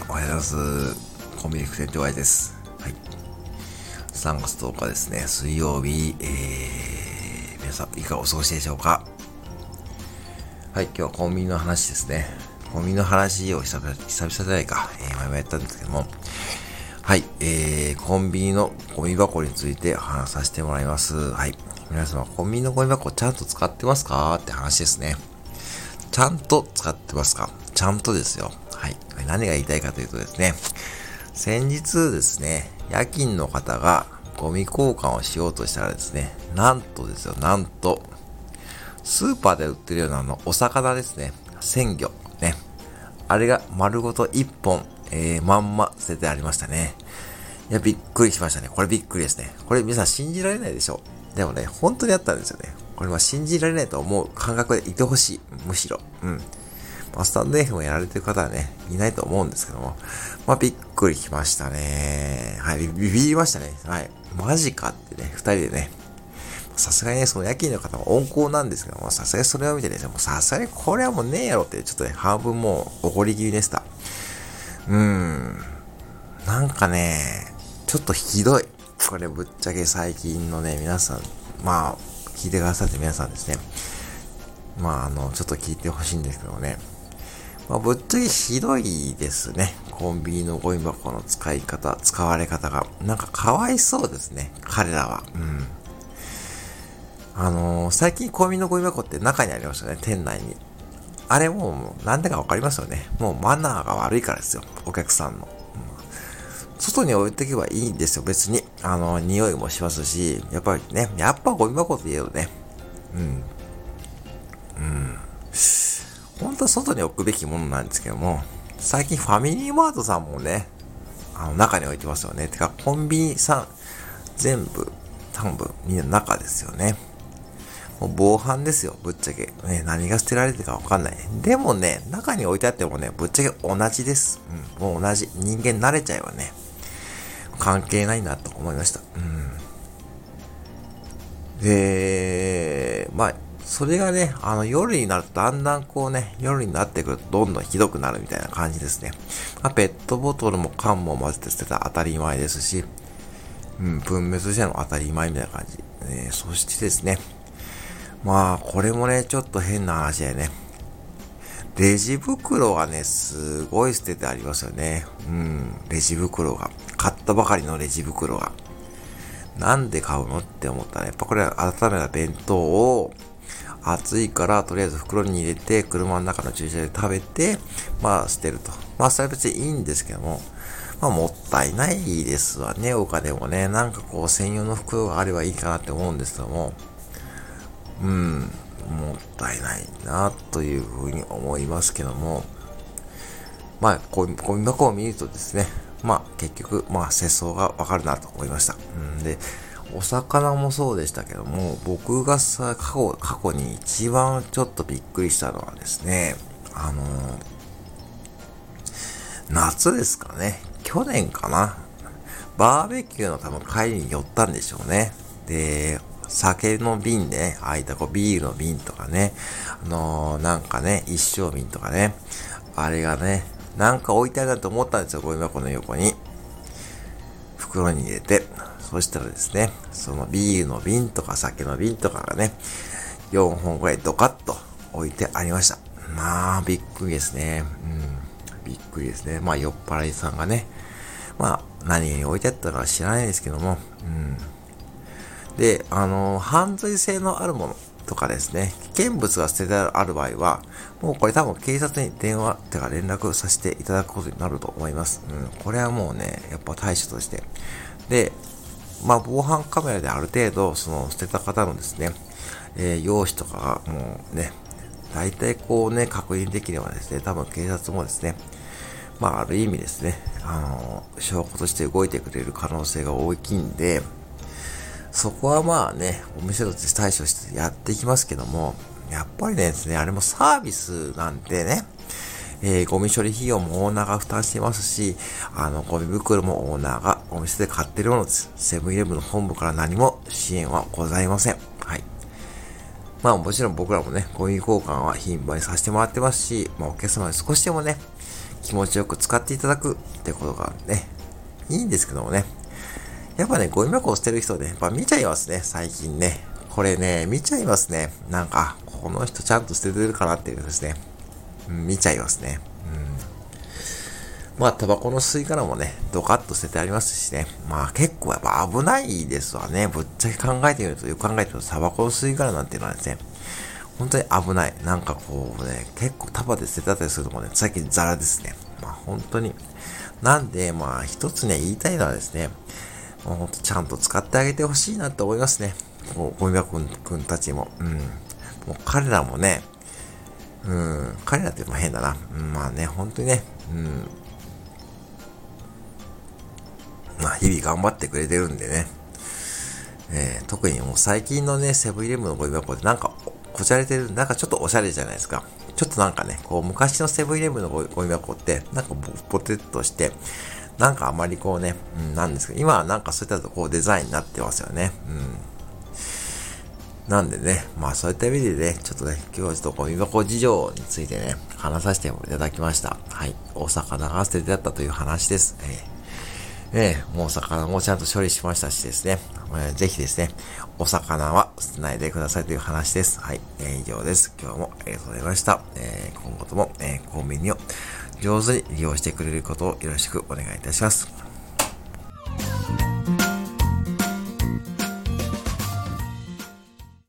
さんおはようございます。コンビニ副店長愛です。はい。3月10日ですね、水曜日、えー、皆さんいかがお過ごしでしょうか？はい、今日はコンビニの話ですね。コンビニの話を久々、久々じゃないか、えー、前もやったんですけども、はい、えー、コンビニのゴミ箱について話させてもらいます。はい。皆様、コンビニのゴミ箱ちゃんと使ってますか？って話ですね。ちゃんと使ってますか？ちゃんとですよ。はい。何が言いたいかというとですね、先日ですね、夜勤の方がゴミ交換をしようとしたらですね、なんとですよ、なんと、スーパーで売ってるようなあの、お魚ですね、鮮魚、ね。あれが丸ごと1本、えー、まんま捨ててありましたね。いや、びっくりしましたね。これびっくりですね。これ皆さん信じられないでしょでもね、本当にあったんですよね。これは信じられないと思う感覚でいてほしい。むしろ。うん。まあ、スタンド F もやられてる方はね、いないと思うんですけども。まあ、びっくりきましたね。はい、ビビりましたね。はい。マジかってね、二人でね。さすがにね、その夜勤の方も温厚なんですけども、さすがにそれを見てね、もうさすがにこれはもうねえやろって、ちょっとね、半分もう怒り気味でした。うーん。なんかね、ちょっとひどい。これぶっちゃけ最近のね、皆さん、まあ、聞いてくださって皆さんですね。まあ、あの、ちょっと聞いてほしいんですけどもね。まあ、ぶっちゃけひどいですね。コンビニのゴミ箱の使い方、使われ方が。なんかかわいそうですね。彼らは。うん。あのー、最近コンビニのゴミ箱って中にありましたね。店内に。あれもう、なんでかわかりますよね。もうマナーが悪いからですよ。お客さんの。外に置いておけばいいんですよ、別に。あの、匂いもしますし、やっぱりね、やっぱゴミ箱って言うとね、うん。うん。本当は外に置くべきものなんですけども、最近ファミリーマートさんもね、あの、中に置いてますよね。てか、コンビニさん、全部、多分、みんな中ですよね。もう防犯ですよ、ぶっちゃけ。ね、何が捨てられてるかわかんない。でもね、中に置いてあってもね、ぶっちゃけ同じです。うん、もう同じ。人間慣れちゃえばね。関係ないなと思いました。うん。で、まあ、それがね、あの、夜になるとだんだんこうね、夜になってくるとどんどんひどくなるみたいな感じですね。まあ、ペットボトルも缶も混ぜて捨てたら当たり前ですし、うん、分別しての当たり前みたいな感じ。えー、そしてですね、まあ、これもね、ちょっと変な話だよね。レジ袋がね、すごい捨ててありますよね。うん、レジ袋が。買ったばかりのレジ袋が。なんで買うのって思ったら、やっぱこれは温めた弁当を、暑いからとりあえず袋に入れて、車の中の駐車場で食べて、まあ捨てると。まあそれは別にいいんですけども、まあもったいないですわね、お金もね。なんかこう専用の袋があればいいかなって思うんですけども、うん、もったいないなというふうに思いますけども、まあ、こう、ゴミ箱を見るとですね、まあ、結局、まあ、世相がわかるなと思いました。うん。で、お魚もそうでしたけども、僕がさ、過去、過去に一番ちょっとびっくりしたのはですね、あの、夏ですかね。去年かな。バーベキューの多分帰りに寄ったんでしょうね。で、酒の瓶でね、ああいたこうビールの瓶とかね、あのー、なんかね、一升瓶とかね、あれがね、なんか置いてあるなと思ったんですよ、ゴミ箱の横に。袋に入れて。そしたらですね、そのビールの瓶とか酒の瓶とかがね、4本ぐらいドカッと置いてありました。まあ、びっくりですね。うん。びっくりですね。まあ、酔っ払いさんがね、まあ、何に置いてあったか知らないですけども、うん。で、あの、犯罪性のあるものとかですね、危険物が捨ててある場合は、もうこれ多分警察に電話、てか連絡させていただくことになると思います。うん、これはもうね、やっぱ対処として。で、まあ防犯カメラである程度、その捨てた方のですね、えー、容姿とかがもうね、大体こうね、確認できればですね、多分警察もですね、まあある意味ですね、あの、証拠として動いてくれる可能性が大きいんで、そこはまあね、お店として対処してやっていきますけども、やっぱりねですね、あれもサービスなんでね、えー、ゴミ処理費用もオーナーが負担してますし、あの、ゴミ袋もオーナーがお店で買ってるものです。セブンイレブンの本部から何も支援はございません。はい。まあもちろん僕らもね、ゴミ交換は頻繁にさせてもらってますし、まあお客様に少しでもね、気持ちよく使っていただくってことがね、いいんですけどもね。やっぱね、ゴミ箱を捨てる人ね、やっぱ見ちゃいますね、最近ね。これね、見ちゃいますね。なんか、この人ちゃんと捨ててるかなっていうですね。うん、見ちゃいますね。まあ、タバコの吸い殻もね、ドカッと捨ててありますしね。まあ、結構やっぱ危ないですわね。ぶっちゃけ考えてみると、よく考えてみると、タバコの吸い殻なんていうのはですね、本当に危ない。なんかこうね、結構束で捨てたりするのもね、最近ザラですね。まあ本当に。なんで、まあ一つね、言いたいのはですね、ほんとちゃんと使ってあげてほしいなって思いますね。こう、ゴミ箱くんたちも。うん。もう彼らもね、うん、彼らっても変だな。うん、まあね、本当にね、うん。まあ日々頑張ってくれてるんでね。えー、特にもう最近のね、セブンイレブンのゴミ箱ってなんかこじゃれてる、なんかちょっとおしゃれじゃないですか。ちょっとなんかね、こう、昔のセブンイレブンのゴミ箱って、なんかポテッとして、なんかあまりこうね、うん、なんですけど、今はなんかそういったとこうデザインになってますよね。うん。なんでね、まあそういった意味でね、ちょっとね、今日はちょっとゴミ箱事情についてね、話させていただきました。はい。大魚が捨ててあったという話です。えーえー、もう魚もちゃんと処理しましたしですね、えー、ぜひですね、お魚は捨てないでくださいという話です。はい、えー、以上です。今日もありがとうございました。えー、今後とも、えー、コンビニを上手に利用してくれることをよろしくお願いいたします。